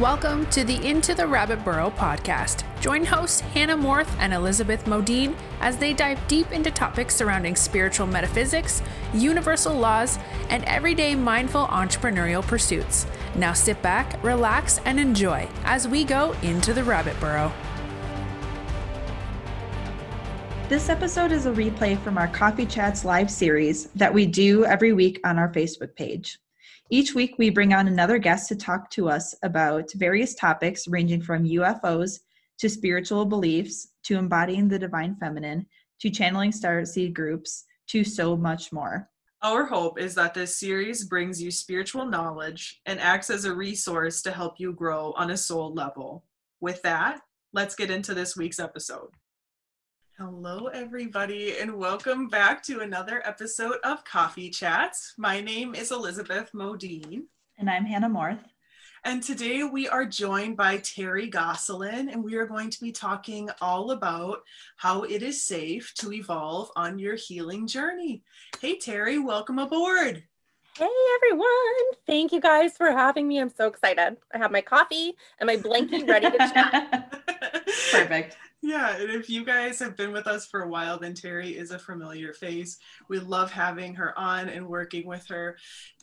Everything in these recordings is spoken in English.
Welcome to the Into the Rabbit Burrow podcast. Join hosts Hannah Morth and Elizabeth Modine as they dive deep into topics surrounding spiritual metaphysics, universal laws, and everyday mindful entrepreneurial pursuits. Now sit back, relax, and enjoy as we go into the rabbit burrow. This episode is a replay from our Coffee Chats live series that we do every week on our Facebook page. Each week, we bring on another guest to talk to us about various topics ranging from UFOs to spiritual beliefs to embodying the divine feminine to channeling starseed groups to so much more. Our hope is that this series brings you spiritual knowledge and acts as a resource to help you grow on a soul level. With that, let's get into this week's episode. Hello, everybody, and welcome back to another episode of Coffee Chats. My name is Elizabeth Modine. And I'm Hannah Morth. And today we are joined by Teri Gosselin, and we are going to be talking all about how it is safe to evolve on your healing journey. Hey, Teri, welcome aboard. Hey everyone! Thank you guys for having me. I'm so excited. I have my coffee and my blankie ready to chat. Perfect. Yeah, and if you guys have been with us for a while, then Teri is a familiar face. We love having her on and working with her.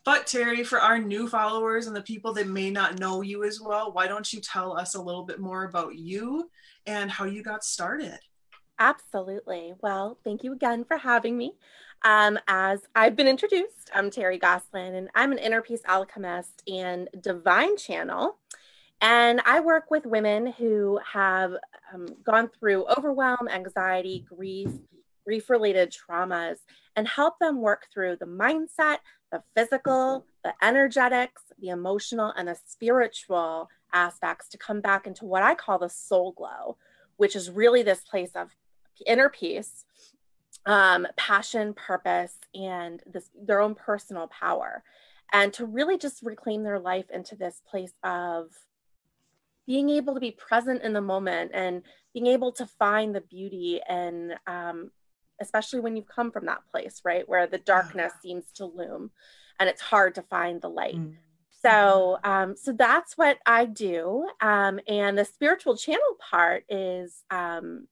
But Teri, for our new followers and the people that may not know you as well, why don't you tell us a little bit more about you and how you got started? Absolutely. Well, thank you again for having me. Um, as I've been introduced, I'm Teri Gosselin, and I'm an inner peace alchemist and divine channel. And I work with women who have um, gone through overwhelm, anxiety, grief, grief related traumas, and help them work through the mindset, the physical, the energetics, the emotional, and the spiritual aspects to come back into what I call the soul glow, which is really this place of inner peace, um, passion, purpose, and this their own personal power. And to really just reclaim their life into this place of being able to be present in the moment and being able to find the beauty and um, especially when you've come from that place right where the darkness seems to loom and it's hard to find the light. Mm. so um, so that's what i do um, and the spiritual channel part is um,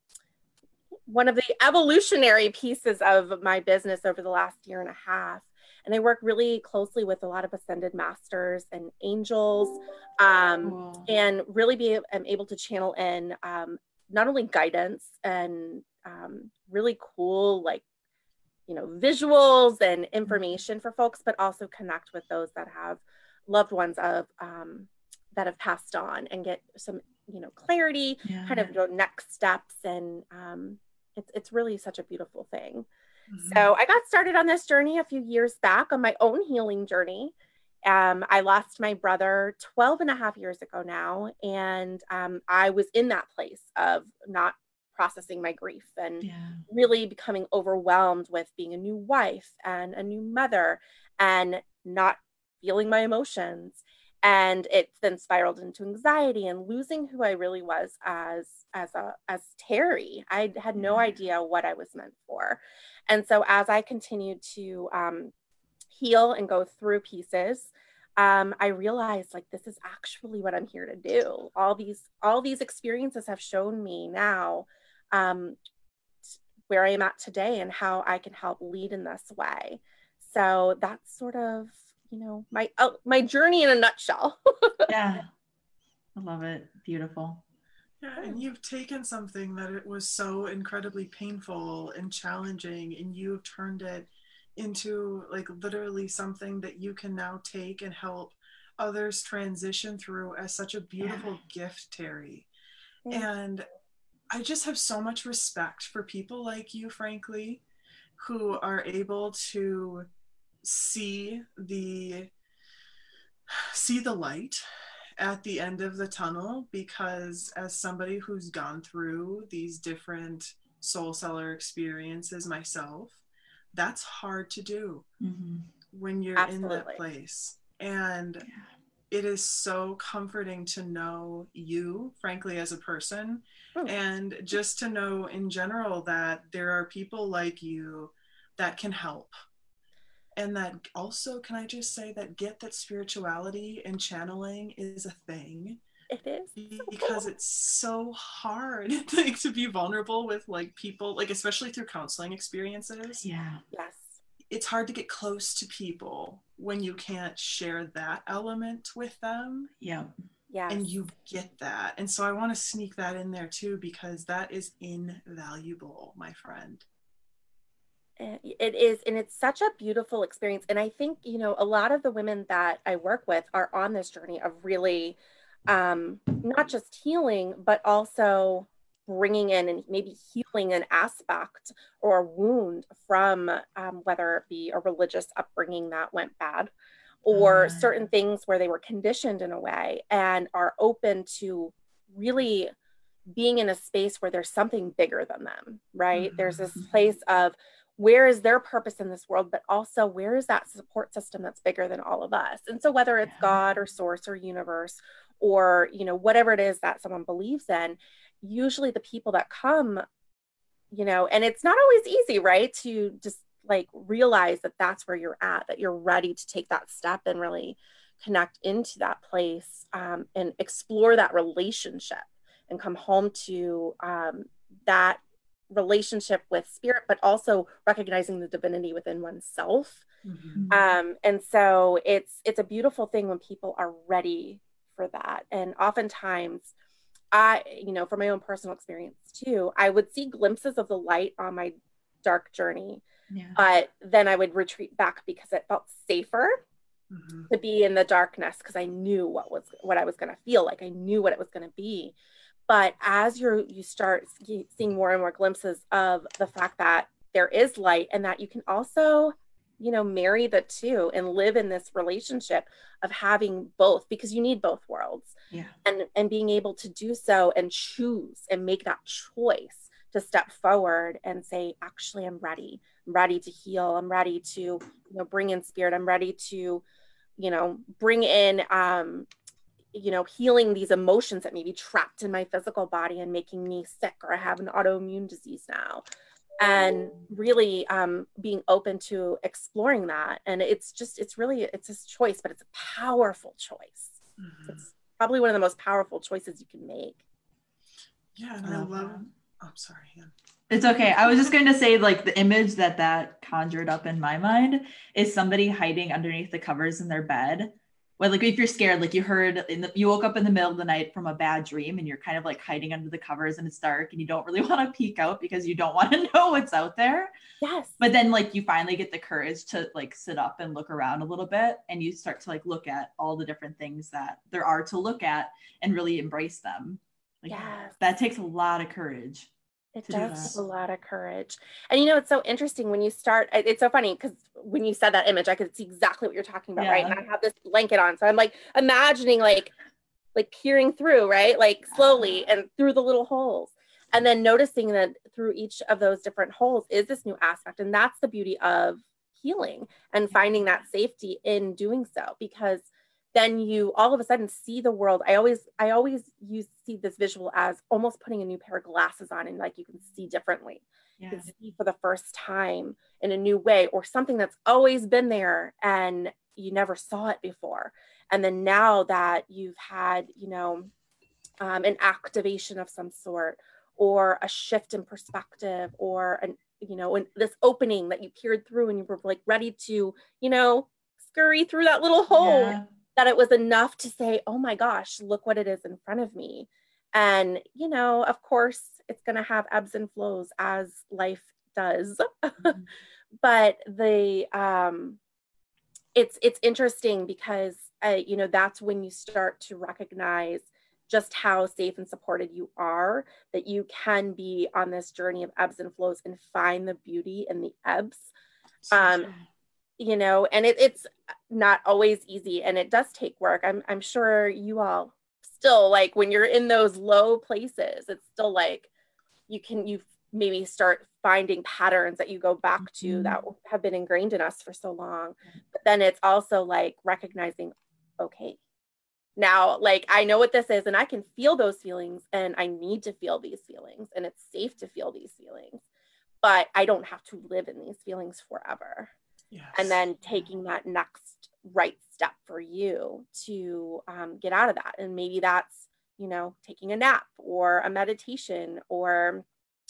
one of the evolutionary pieces of my business over the last year and a half and I work really closely with a lot of ascended masters and angels, um, and really be am able to channel in um, not only guidance and um, really cool like you know visuals and information for folks, but also connect with those that have loved ones of um, that have passed on and get some you know clarity, yeah. kind of next steps, and um, it's it's really such a beautiful thing. Mm-hmm. So I got started on this journey a few years back on my own healing journey. Um, I lost my brother 12 and a half years ago now. And um, I was in that place of not processing my grief and yeah. really becoming overwhelmed with being a new wife and a new mother and not feeling my emotions and it then spiraled into anxiety and losing who I really was as as a as Teri. I had no idea what I was meant for, and so as I continued to um, heal and go through pieces, um, I realized like this is actually what I'm here to do. All these all these experiences have shown me now um, where I am at today and how I can help lead in this way. So that's sort of you know my uh, my journey in a nutshell. Yeah. I love it. Beautiful. Yeah and you've taken something that it was so incredibly painful and challenging and you've turned it into like literally something that you can now take and help others transition through as such a beautiful yeah. gift teri. Yeah. and i just have so much respect for people like you frankly who are able to see the see the light at the end of the tunnel because as somebody who's gone through these different soul seller experiences myself that's hard to do mm-hmm. when you're Absolutely. in that place and yeah. it is so comforting to know you frankly as a person oh. and just to know in general that there are people like you that can help and that also can i just say that get that spirituality and channeling is a thing It is because it's so hard like to be vulnerable with like people, like especially through counseling experiences. Yeah. Yes. It's hard to get close to people when you can't share that element with them. Yeah. Yes. And you get that. And so I want to sneak that in there too because that is invaluable, my friend. It is, and it's such a beautiful experience. And I think, you know, a lot of the women that I work with are on this journey of really um, not just healing, but also bringing in and maybe healing an aspect or a wound from um, whether it be a religious upbringing that went bad or uh. certain things where they were conditioned in a way and are open to really being in a space where there's something bigger than them, right? Mm-hmm. There's this mm-hmm. place of where is their purpose in this world, but also where is that support system that's bigger than all of us? And so whether it's God or source or universe or, you know, whatever it is that someone believes in, usually the people that come, you know, and it's not always easy, right? To just like realize that that's where you're at, that you're ready to take that step and really connect into that place um, and explore that relationship and come home to um, that relationship with spirit, but also recognizing the divinity within oneself. Mm-hmm. Um, and so it's it's a beautiful thing when people are ready for that. And oftentimes, I, you know, from my own personal experience too, I would see glimpses of the light on my dark journey yeah. But then I would retreat back because it felt safer mm-hmm. to be in the darkness because I knew what was what I was going to feel like. I knew what it was going to be. But as you're you start seeing more and more glimpses of the fact that there is light and that you can also you know marry the two and live in this relationship of having both because you need both worlds yeah and and being able to do so and choose and make that choice to step forward and say actually i'm ready I'm ready to heal. I'm ready to, you know, bring in spirit. I'm ready to, you know, bring in, um, you know, healing these emotions that may be trapped in my physical body and making me sick, or I have an autoimmune disease now. And really um, being open to exploring that. And it's just, it's really, it's a choice, but it's a powerful choice. Mm-hmm. It's probably one of the most powerful choices you can make. Yeah. And I, I love, love oh, I'm sorry, Han. It's okay. I was just going to say, like, the image that that conjured up in my mind is somebody hiding underneath the covers in their bed. Well, like if you're scared, like you heard, in the, you woke up in the middle of the night from a bad dream, and you're kind of like hiding under the covers, and it's dark, and you don't really want to peek out because you don't want to know what's out there. Yes. But then, like, you finally get the courage to like sit up and look around a little bit, and you start to like look at all the different things that there are to look at, and really embrace them. Like, yes. That takes a lot of courage. It does a lot of courage. And you know, it's so interesting when you start, it's so funny because when you said that image, I could see exactly what you're talking about, yeah. right? And I have this blanket on. So I'm like imagining like like peering through, right? Like slowly and through the little holes. And then noticing that through each of those different holes is this new aspect. And that's the beauty of healing and finding that safety in doing so because then you all of a sudden see the world. I always i always use see this visual as almost putting a new pair of glasses on and like you can see differently. Yeah. you can see for the first time in a new way or something that's always been there and you never saw it before. And then now that you've had you know um, an activation of some sort or a shift in perspective or an you know and this opening that you peered through and you were like ready to you know scurry through that little hole. yeah that it was enough to say, oh my gosh, look what it is in front of me. And, you know, of course, it's going to have ebbs and flows as life does. Mm-hmm. but the, um, it's it's interesting because uh, you know that's when you start to recognize just how safe and supported you are that you can be on this journey of ebbs and flows and find the beauty in the ebbs um, you know and it, it's not always easy and it does take work. I'm, I'm sure you all still like when you're in those low places it's still like you can you maybe start finding patterns that you go back to mm-hmm. that have been ingrained in us for so long. But then it's also like recognizing okay now like i know what this is and i can feel those feelings and i need to feel these feelings and it's safe to feel these feelings but i don't have to live in these feelings forever. Yes. and then taking that next right step for you to um, get out of that and maybe that's you know, taking a nap or a meditation or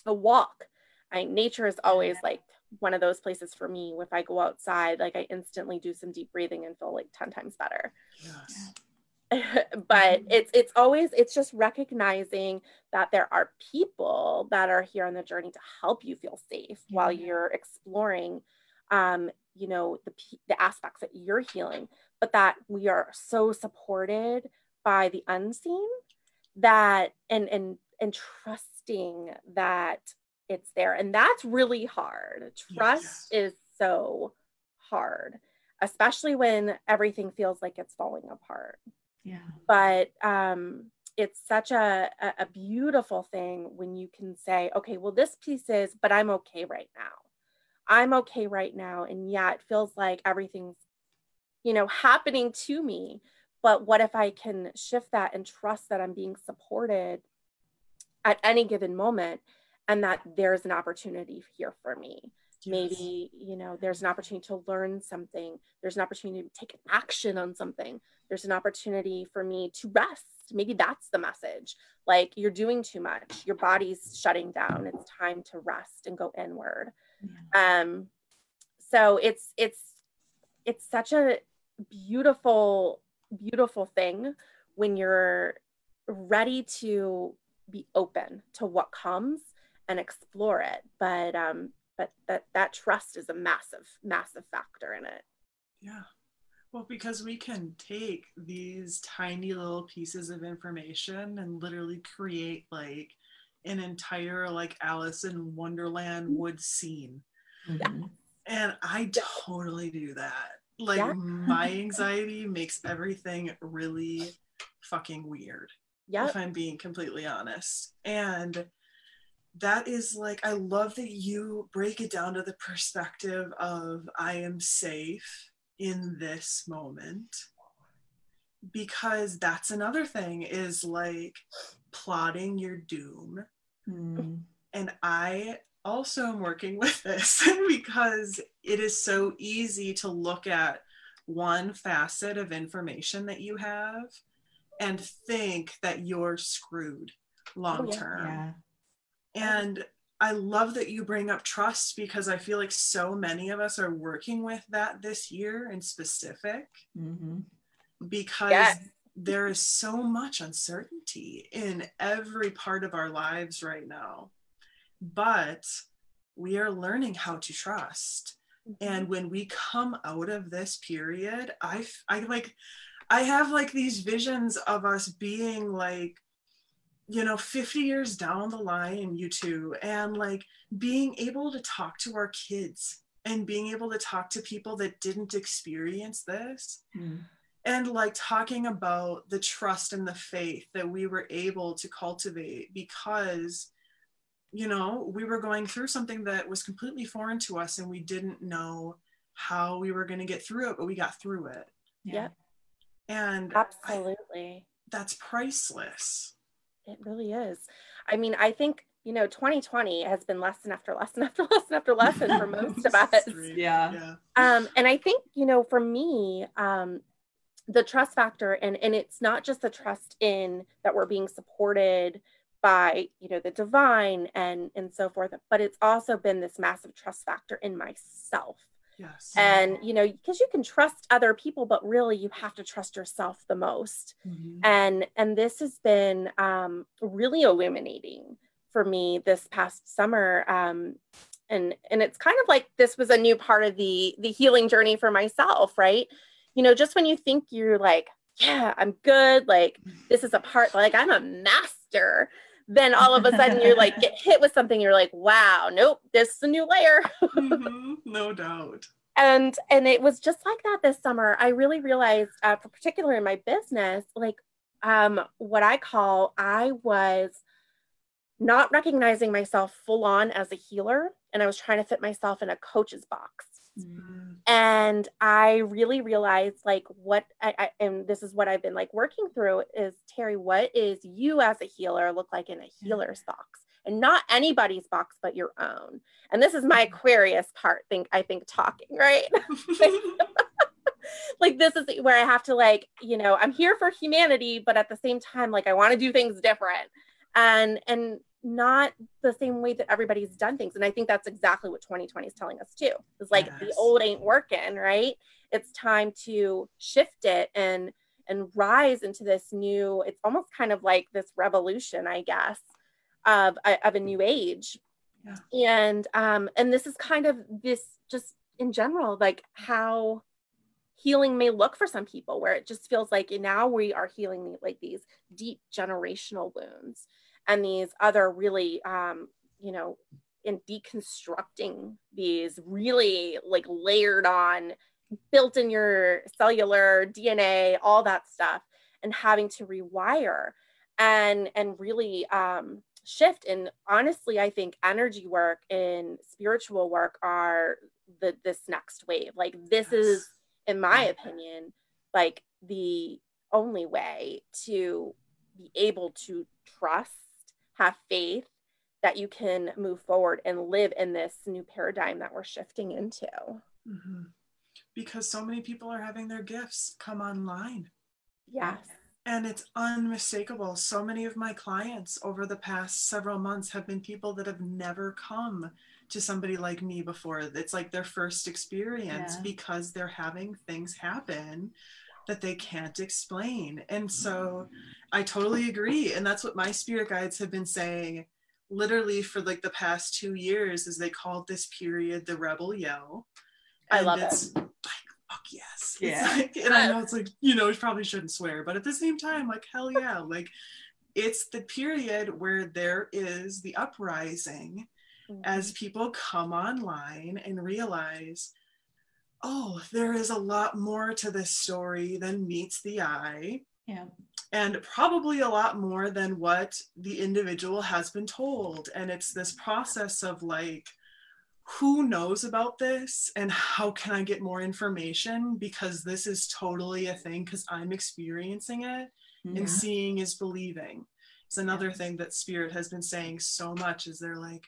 a walk. I nature is always like one of those places for me. If I go outside, like I instantly do some deep breathing and feel like 10 times better. Yes. but mm-hmm. it's it's always it's just recognizing that there are people that are here on the journey to help you feel safe yeah. while you're exploring um you know the the aspects that you're healing but that we are so supported by the unseen that and and and trusting that it's there. And that's really hard. Trust yes. is so hard especially when everything feels like it's falling apart. Yeah. But um it's such a, a beautiful thing when you can say okay well this piece is but i'm okay right now i'm okay right now and yeah it feels like everything's you know happening to me but what if i can shift that and trust that i'm being supported at any given moment and that there's an opportunity here for me? Yes. maybe you know there's an opportunity to learn something there's an opportunity to take action on something there's an opportunity for me to rest. Maybe that's the message. Like you're doing too much your body's shutting down it's time to rest and go inward yeah. um so it's it's it's such a beautiful beautiful thing when you're ready to be open to what comes and explore it. But um but that that trust is a massive massive factor in it. Yeah. Well because we can take these tiny little pieces of information and literally create like an entire like alice in wonderland mm-hmm. wood scene mm-hmm. and i totally do that like yeah. my anxiety makes everything really fucking weird yeah if i'm being completely honest and that is like i love that you break it down to the perspective of i am safe in this moment because that's another thing is like plotting your doom mm. and i also am working with this because it is so easy to look at one facet of information that you have and think that you're screwed long term. Oh, yeah. And I love that you bring up trust because I feel like so many of us are working with that this year in specific mm-hmm. Because yes. there is so much uncertainty in every part of our lives right now. But we are learning how to trust. Mm-hmm. And when we come out of this period, I, I like, I have like these visions of us being like you know 50 years down the line you two and like being able to talk to our kids and being able to talk to people that didn't experience this mm. And like talking about the trust and the faith that we were able to cultivate because you know we were going through something that was completely foreign to us and we didn't know how we were going to get through it but we got through it yeah and absolutely I, that's priceless it really is. I mean, I think, you know, 2020 has been lesson after lesson after lesson after lesson for most of us. Yeah. yeah. Um, and I think, you know, for me, um, the trust factor and and it's not just the trust in that we're being supported by you know the divine and and so forth but it's also been this massive trust factor in myself Yes. And you know, because you can trust other people, but really you have to trust yourself the most. Mm-hmm. And and this has been um, really illuminating for me this past summer. Um, and and it's kind of like this was a new part of the the healing journey for myself, right? You know, just when you think you're like, yeah, I'm good, like this is a part, like I'm a master then all of a sudden you're like get hit with something you're like wow nope this is a new layer. Mm-hmm, no doubt. And and it was just like that this summer i really realized uh, for particular in my business like um what i call i was not recognizing myself full on as a healer and i was trying to fit myself in a coach's box mm-hmm. and i really realized like what I, I, and this is what i've been like working through is teri what is you as a healer look like in a healer's box? And not anybody's box but your own. And this is my aquarius part think i think talking right? Like this is where I have to like, you know, I'm here for humanity, but at the same time, like I want to do things different. And and not the same way that everybody's done things. And I think that's exactly what 2020 is telling us too. It's like yes. the old ain't working, right? It's time to shift it and and rise into this new, it's almost kind of like this revolution, I guess, of, of a new age. Yeah. And um, and this is kind of this just in general, like how healing may look for some people, where it just feels like now we are healing like these deep generational wounds and these other really um, you know in deconstructing these really like layered on built in your cellular dna all that stuff and having to rewire and and really um, shift. And honestly i think energy work and spiritual work are the this next wave. Like this yes. is in my opinion like the only way to be able to trust have faith that you can move forward and live in this new paradigm that we're shifting into. Mm-hmm. Because so many people are having their gifts come online. Yes. And it's unmistakable. So many of my clients over the past several months have been people that have never come to somebody like me before. It's like their first experience yeah. because they're having things happen that they can't explain. And so I totally agree. And that's what my spirit guides have been saying literally for like the past two years is they called this period the rebel yell. And I love it's it. Like, fuck yes. Yeah. Like, and I know it's like, you know, you probably shouldn't swear, but at the same time, like, hell yeah. Like, it's the period where there is the uprising mm-hmm. as people come online and realize oh, there is a lot more to this story than meets the eye. Yeah. And probably a lot more than what the individual has been told. And it's this process of like, who knows about this and how can I get more information? Because this is totally a thing because I'm experiencing it and seeing is believing. It's another thing that Spirit has been saying so much is they're like,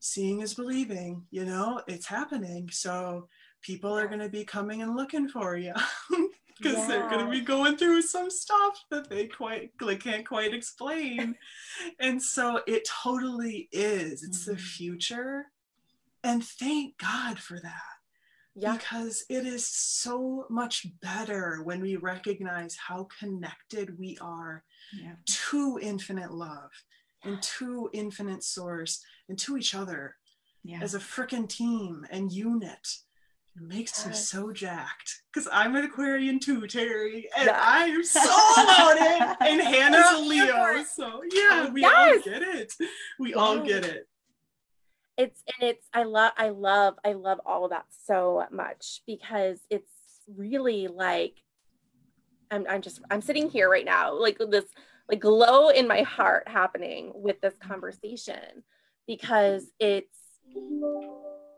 seeing is believing, you know, it's happening. So people are going to be coming and looking for you because yeah. they're going to be going through some stuff that they quite like can't quite explain and so it totally is it's mm-hmm. the future and thank god for that yeah. because it is so much better when we recognize how connected we are yeah. to infinite love and to infinite source and to each other yeah. as a freaking team and unit it makes me so jacked because I'm an Aquarian too, Teri, and yeah. I am so about it. And Hannah's a Leo, so yeah, oh, we yes. all get it. We all get it. It's and it's I love I love I love all of that so much because it's really like I'm I'm just I'm sitting here right now like this like glow in my heart happening with this mm-hmm. conversation because it's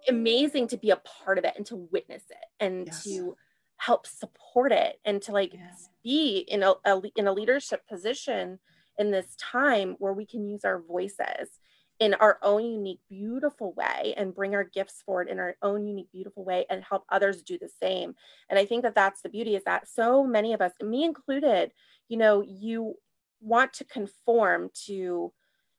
amazing to be a part of it and to witness it and yes. to help support it and to like yes. be in a, a, in a leadership position in this time where we can use our voices in our own unique beautiful way and bring our gifts forward in our own unique beautiful way and help others do the same and i think that that's the beauty is that so many of us me included you know you want to conform to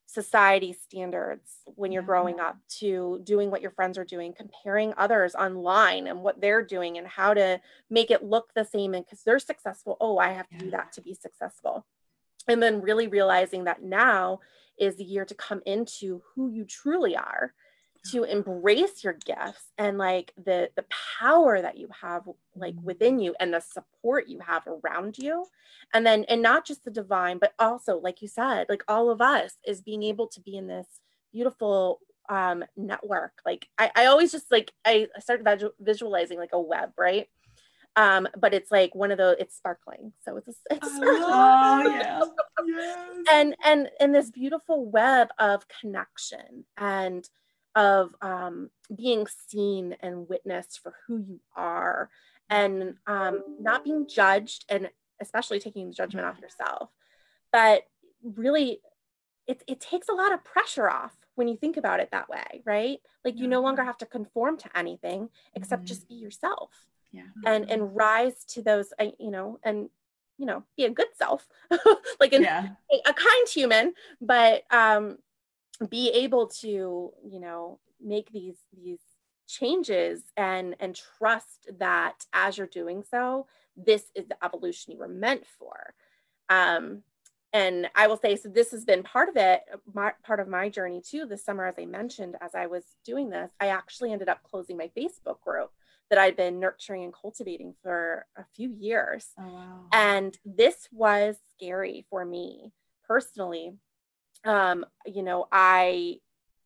society standards when you're growing up to doing what your friends are doing comparing others online and what they're doing and how to make it look the same and because they're successful. Oh i have to do that to be successful. And then really realizing that now is the year to come into who you truly are to embrace your gifts and like the the power that you have like mm-hmm. within you and the support you have around you and then and not just the divine but also like you said like all of us is being able to be in this beautiful um network like i, I always just like i started visualizing like a web right um but it's like one of those it's sparkling so it's, a, it's oh, yeah. yes. and and and this beautiful web of connection and of um, being seen and witnessed for who you are and um, not being judged and especially taking the judgment off yourself. But really it, it takes a lot of pressure off when you think about it that way right? Like you no longer have to conform to anything except mm-hmm. just be yourself yeah. and and rise to those uh, you know and you know be a good self like an, yeah. a, a kind human. But um be able to you know make these these changes and and trust that as you're doing so this is the evolution you were meant for. Um and i will say so this has been part of it my, part of my journey too this summer as i mentioned as i was doing this i actually ended up closing my facebook group that i'd been nurturing and cultivating for a few years. Oh wow. And this was scary for me personally um you know i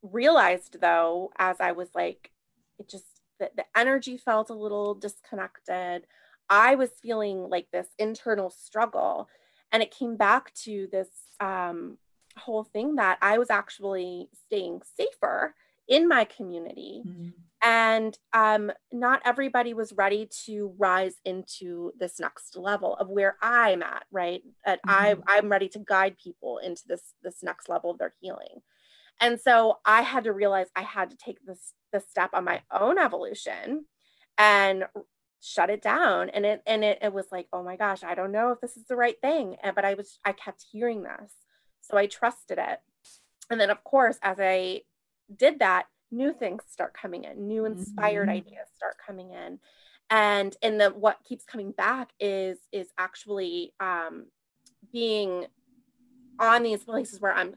realized though as i was like it just the, the energy felt a little disconnected. I was feeling like this internal struggle and it came back to this um whole thing that i was actually staying safer in my community. Mhm. and um, not everybody was ready to rise into this next level of where i'm at right? That i Mhm. i'm ready to guide people into this this next level of their healing. And so i had to realize i had to take this this step on my own evolution and shut it down. And it and it, it was like oh my gosh i don't know if this is the right thing And- but i was i kept hearing this. So i trusted it. And then of course as i did that new things start coming in new inspired Mhm. ideas start coming in. And and the what keeps coming back is is actually um being on these places where i'm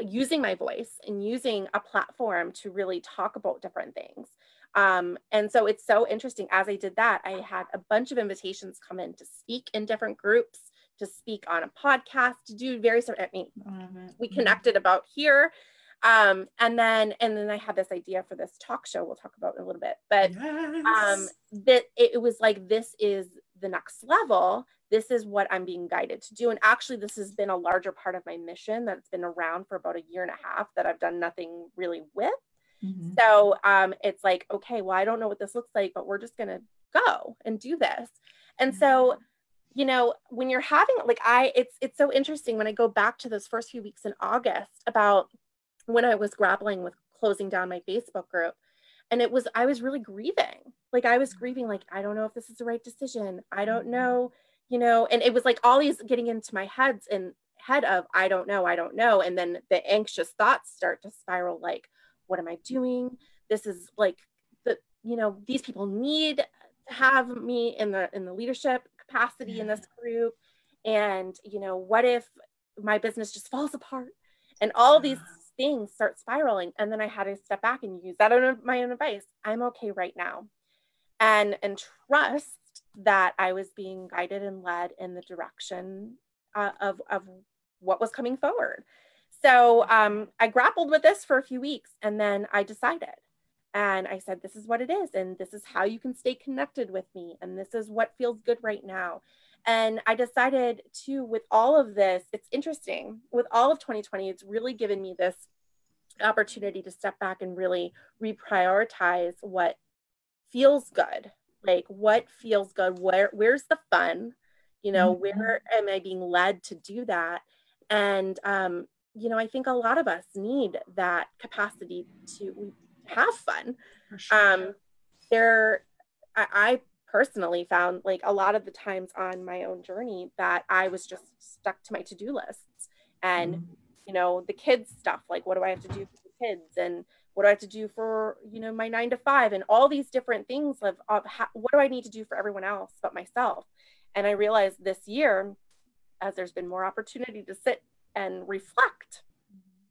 using my voice and using a platform to really talk about different things. Um, and so it's so interesting as i did that i had a bunch of invitations come in to speak in different groups to speak on a podcast to do various i mean we connected about here um and then and then i had this idea for this talk show we'll talk about in a little bit but yes. um that it, it was like this is the next level. This is what i'm being guided to do. And actually this has been a larger part of my mission that's been around for about a year and a half that i've done nothing really with. Mhm. so um it's like okay well i don't know what this looks like but we're just gonna go and do this. And so you know when you're having like i it's it's so interesting when i go back to those first few weeks in august about when i was grappling with closing down my facebook group and it was i was really grieving. Like i was mm-hmm. grieving like i don't know if this is the right decision. I don't mm-hmm. know you know and it was like all these getting into my heads and head of i don't know i don't know and then the anxious thoughts start to spiral like what am i doing? This is like the you know these people need to have me in the in the leadership capacity in this group and you know what if my business just falls apart? And all these things start spiraling and then i had to step back and use that on my own advice. I'm okay right now. And and trust that i was being guided and led in the direction uh, of of what was coming forward. So um, i grappled with this for a few weeks and then i decided. And i said this is what it is and this is how you can stay connected with me and this is what feels good right now and i decided to with all of this it's interesting. With all of 2020 it's really given me this opportunity to step back and really reprioritize what feels good. Like what feels good? Where where's the fun? You know Mhm. where am i being led to do that? And um you know i think a lot of us need that capacity to have fun. For sure. um there I, I personally found like a lot of the times on my own journey that i was just stuck to my to-do lists and Mhm. you know the kids stuff like what do i have to do for the kids and what do i have to do for you know my nine to five and all these different things of, of how, what do i need to do for everyone else but myself and i realized this year as there's been more opportunity to sit and reflect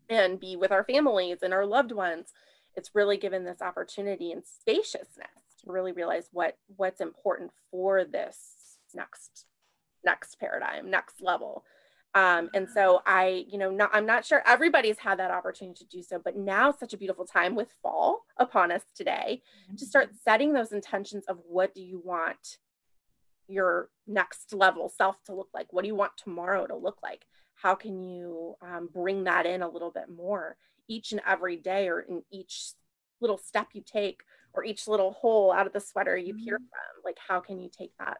and be with our families and our loved ones it's really given this opportunity and spaciousness to really realize what what's important for this next next paradigm next level. Um, and so i you know not, i'm not sure everybody's had that opportunity to do so but now such a beautiful time with fall upon us today to start setting those intentions of what do you want your next level self to look like? What do you want tomorrow to look like? How can you um, bring that in a little bit more each and every day or in each little step you take or each little hole out of the sweater you peer Mhm. from like how can you take that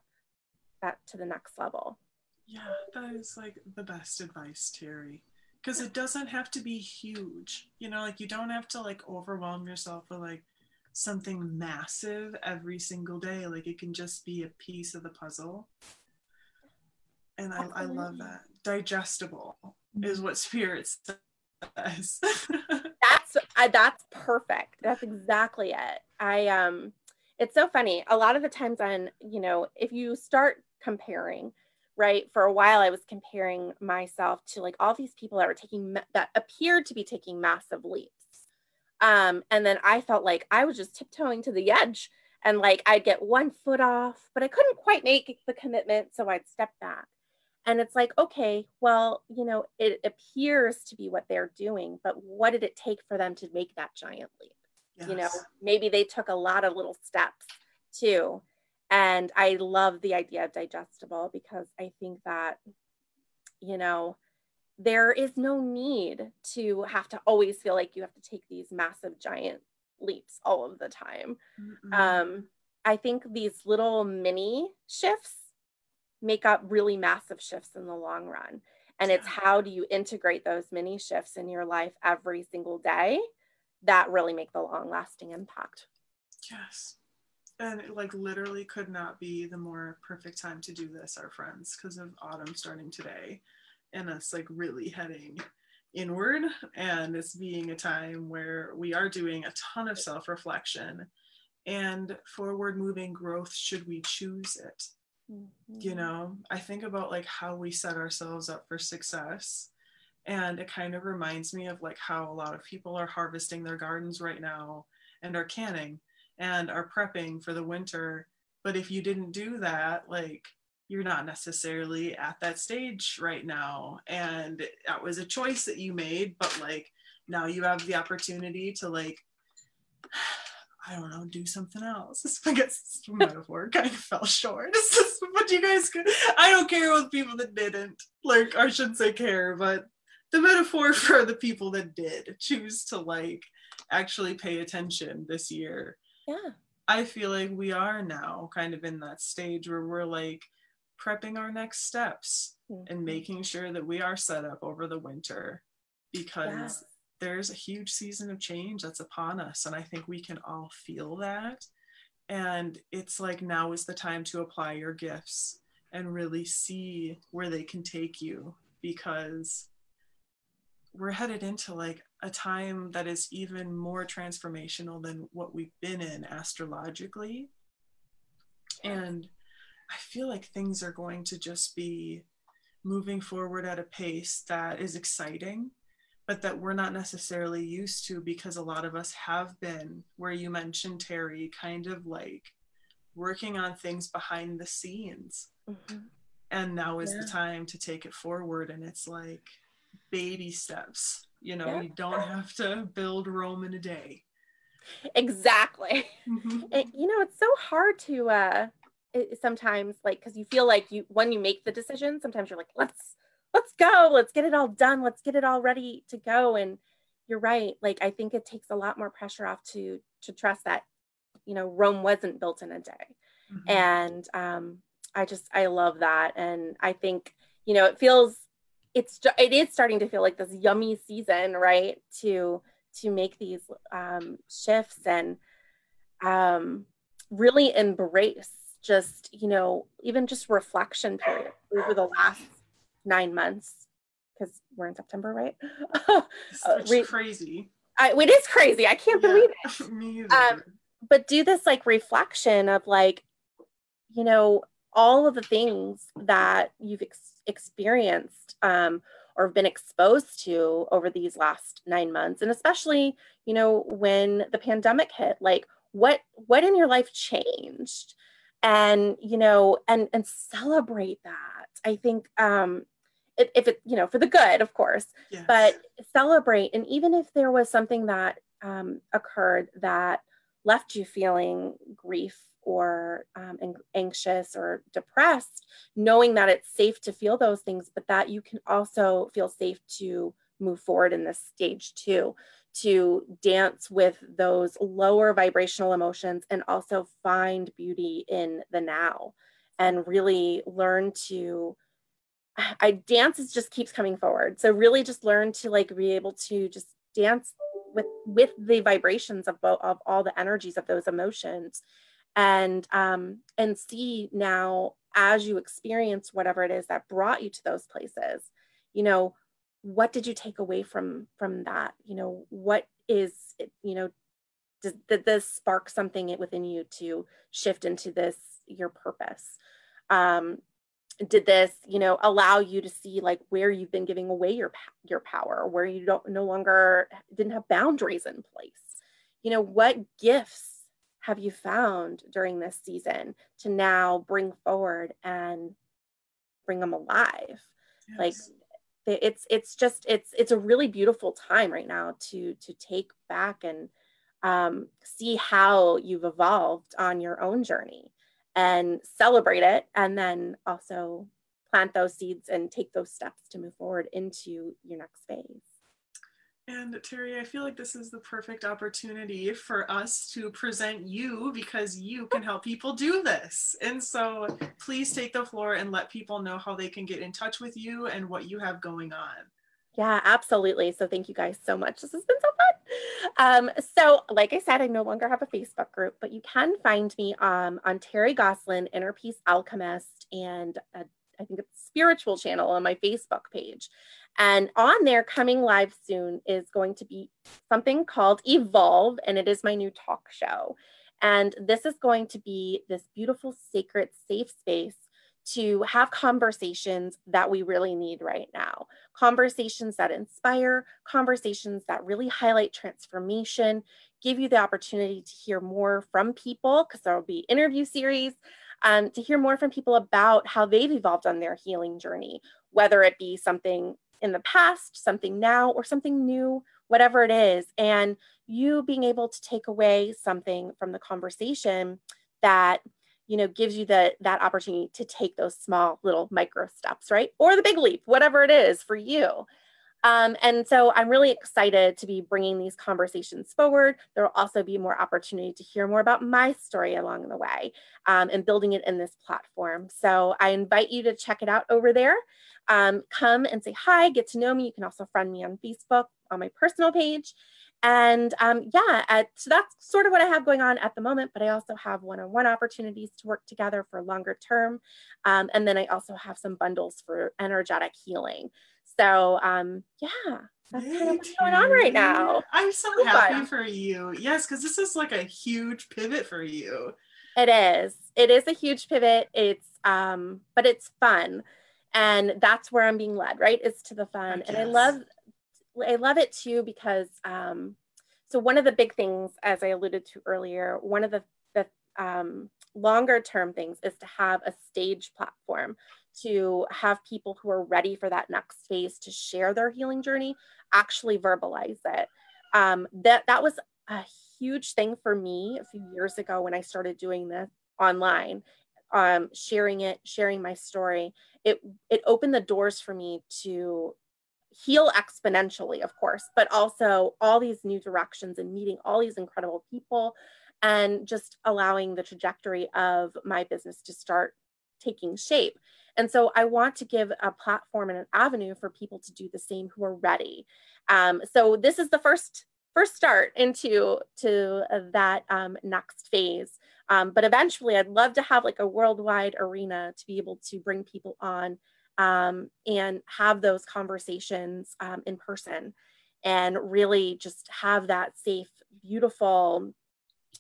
that to the next level Yeah, that is like the best advice, Teri. Because it doesn't have to be huge. You know, like you don't have to like overwhelm yourself with like, something massive every single day. Like it can just be a piece of the puzzle. And I, I love that. Digestible is what spirit says. that's uh, that's perfect. That's exactly it. I um it's so funny. A lot of the times on, you know, if you start comparing, right? For a while I was comparing myself to like all these people that were taking that appeared to be taking massive leaps. Um and then I felt like I was just tiptoeing to the edge and like I'd get one foot off, but I couldn't quite make the commitment, so I'd step back. And it's like, okay, well, you know, it appears to be what they're doing, but what did it take for them to make that giant leap? Yes. You know, maybe they took a lot of little steps too. And I love the idea of digestible because I think that, you know, there is no need to have to always feel like you have to take these massive giant leaps all of the time. Mm-hmm. Um, I think these little mini shifts make up really massive shifts in the long run. And it's how do you integrate those mini shifts in your life every single day that really make the long lasting impact. Yes. And it like literally could not be the more perfect time to do this, our friends, because of autumn starting today and us like really heading inward and it's being a time where we are doing a ton of self reflection and forward moving growth should we choose it. Mm-hmm. You know, I think about like how we set ourselves up for success and it kind of reminds me of like how a lot of people are harvesting their gardens right now and are canning and are prepping for the winter but if you didn't do that like you're not necessarily at that stage right now and that was a choice that you made but like now you have the opportunity to like I don't know, do something else. I guess metaphor kind of fell short. but you guys could, I don't care with people that didn't. Like, I shouldn't say care, but the metaphor for the people that did choose to like actually pay attention this year. Yeah. I feel like we are now kind of in that stage where we're like prepping our next steps mm-hmm. and making sure that we are set up over the winter because yeah. there's a huge season of change that's upon us. And I think we can all feel that. And it's like now is the time to apply your gifts and really see where they can take you because we're headed into like a time that is even more transformational than what we've been in astrologically. And I feel like things are going to just be moving forward at a pace that is exciting, but that we're not necessarily used to because a lot of us have been, where you mentioned Teri, kind of like working on things behind the scenes. Mm-hmm. And now is yeah. the time to take it forward. And it's like, baby steps. You know, yeah. you don't have to build Rome in a day. Exactly. Mm-hmm. It, you know, it's so hard to uh it, sometimes like because you feel like you when you make the decision, sometimes you're like, let's let's go, let's get it all done, let's get it all ready to go. And you're right. Like I think it takes a lot more pressure off to to trust that, you know, Rome wasn't built in a day. Mm-hmm. And um I just I love that. And I think, you know, it feels it's it is starting to feel like this yummy season, right? To to make these um, shifts and um, really embrace just you know even just reflection period over the last nine months because we're in September, right? it's uh, re- crazy. I, it is crazy. I can't yeah, believe it. Me either. Um, but do this like reflection of like, you know, all of the things that you've ex- experienced um, or been exposed to over these last nine months and especially you know when the pandemic hit like what what in your life changed? And you know and and celebrate that. I think um if, if it you know for the good of course yes. but celebrate. And even if there was something that um, occurred that left you feeling grief or um, anxious or depressed, knowing that it's safe to feel those things, but that you can also feel safe to move forward in this stage too, to dance with those lower vibrational emotions and also find beauty in the now and really learn to. I dance is just keeps coming forward. So really just learn to like be able to just dance with with the vibrations of both of all the energies of those emotions and um and see now as you experience whatever it is that brought you to those places you know what did you take away from from that? You know what is you know did, did this spark something within you to shift into this your purpose? Um did this you know allow you to see like where you've been giving away your your power where you don't no longer didn't have boundaries in place? You know what gifts have you found during this season to now bring forward and bring them alive yes. like it's it's just it's it's a really beautiful time right now to to take back and um, see how you've evolved on your own journey and celebrate it and then also plant those seeds and take those steps to move forward into your next phase and Teri, I feel like this is the perfect opportunity for us to present you because you can help people do this. And so please take the floor and let people know how they can get in touch with you and what you have going on. Yeah, absolutely. So thank you guys so much. This has been so fun. Um, so like I said, I no longer have a Facebook group, but you can find me um, on Teri Gosselin, Inner Peace Alchemist, and a, I think it's spiritual channel on my Facebook page. And on there, coming live soon, is going to be something called Evolve, and it is my new talk show. And this is going to be this beautiful, sacred, safe space to have conversations that we really need right now. Conversations that inspire, conversations that really highlight transformation, give you the opportunity to hear more from people, because there will be interview series, um, to hear more from people about how they've evolved on their healing journey, whether it be something in the past, something now, or something new, whatever it is. And you being able to take away something from the conversation that you know gives you the that opportunity to take those small little micro steps right or the big leap whatever it is for you um, and so I'm really excited to be bringing these conversations forward. There will also be more opportunity to hear more about my story along the way um, and building it in this platform. So I invite you to check it out over there. Um, come and say hi, get to know me. You can also friend me on Facebook on my personal page. And um, yeah, at, so that's sort of what I have going on at the moment, but I also have one on one opportunities to work together for longer term. Um, and then I also have some bundles for energetic healing. So um, yeah, that's kind of what's going on right now. I'm so it's happy fun. for you. Yes, because this is like a huge pivot for you. It is. It is a huge pivot. It's um, but it's fun. And that's where I'm being led, right? Is to the fun. And I love I love it too because um, so one of the big things, as I alluded to earlier, one of the the um, longer term things is to have a stage platform to have people who are ready for that next phase to share their healing journey actually verbalize it. Um, that that was a huge thing for me a few years ago when I started doing this online, um, sharing it, sharing my story. It it opened the doors for me to heal exponentially, of course, but also all these new directions and meeting all these incredible people and just allowing the trajectory of my business to start taking shape. And so I want to give a platform and an avenue for people to do the same who are ready. Um, so this is the first first start into to that um, next phase. Um, but eventually, I'd love to have like a worldwide arena to be able to bring people on um, and have those conversations um, in person, and really just have that safe, beautiful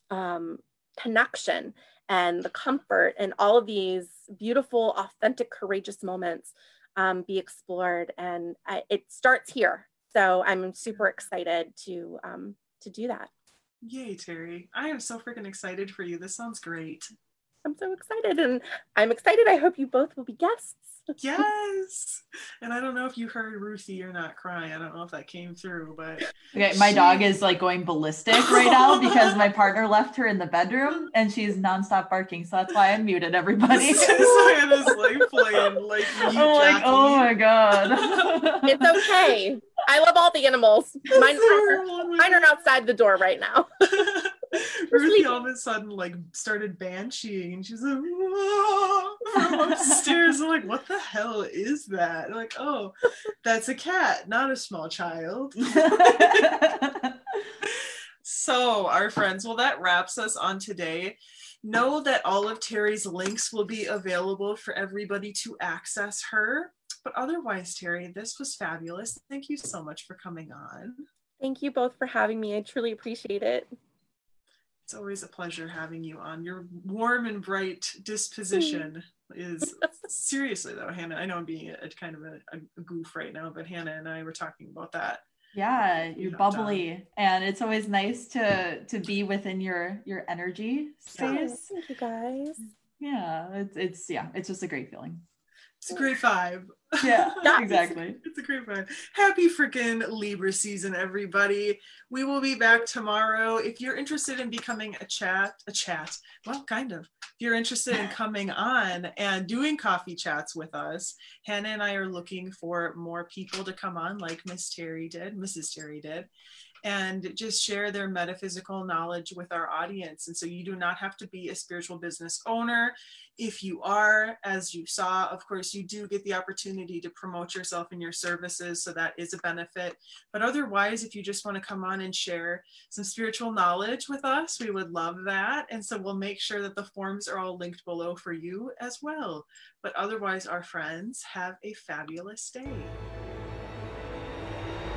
um, connection and the comfort and all of these beautiful, authentic, courageous moments um, be explored. And I, it starts here. So I'm super excited to um, to do that. Yay, Teri. I am so freaking excited for you. This sounds great. I'm so excited and I'm excited. I hope you both will be guests yes. And I don't know if you heard Ruthie or not crying. I don't know if that came through, but okay, my she... dog is like going ballistic right now because my partner left her in the bedroom and she's nonstop barking. So that's why I muted everybody. Savannah's like playing like I'm like, oh my god. it's okay. I love all the animals. Mine, are, mine are outside the door right now. Ruthie all of a sudden like started bansheeing and she's like from upstairs. I'm like, what the hell is that? I'm like, oh, that's a cat, not a small child. so, our friends, well, that wraps us on today. Know that all of Teri's links will be available for everybody to access her. But otherwise, Teri, this was fabulous. Thank you so much for coming on. Thank you both for having me. I truly appreciate it. It's always a pleasure having you on. Your warm and bright disposition is seriously though, Hannah. I know I'm being a, a kind of a, a, goof right now, but Hannah and I were talking about that. Yeah, you're bubbly, done. and it's always nice to to be within your your energy space. thank you guys. Yeah, it's it's yeah, it's just a great feeling. It's a great vibe. Yeah, exactly. It's a great vibe. Happy freaking Libra season, everybody. We will be back tomorrow. If you're interested in becoming a chat, a chat, well, kind of. If you're interested in coming on and doing coffee chats with us, Hannah and I are looking for more people to come on, like Miss Teri did, Mrs. Teri did and just share their metaphysical knowledge with our audience. And so you do not have to be a spiritual business owner. If you are, as you saw, of course, you do get the opportunity to promote yourself and your services. So that is a benefit. But otherwise, if you just want to come on and share some spiritual knowledge with us, we would love that. And so we'll make sure that the forms are all linked below for you as well. But otherwise, our friends, have a fabulous day.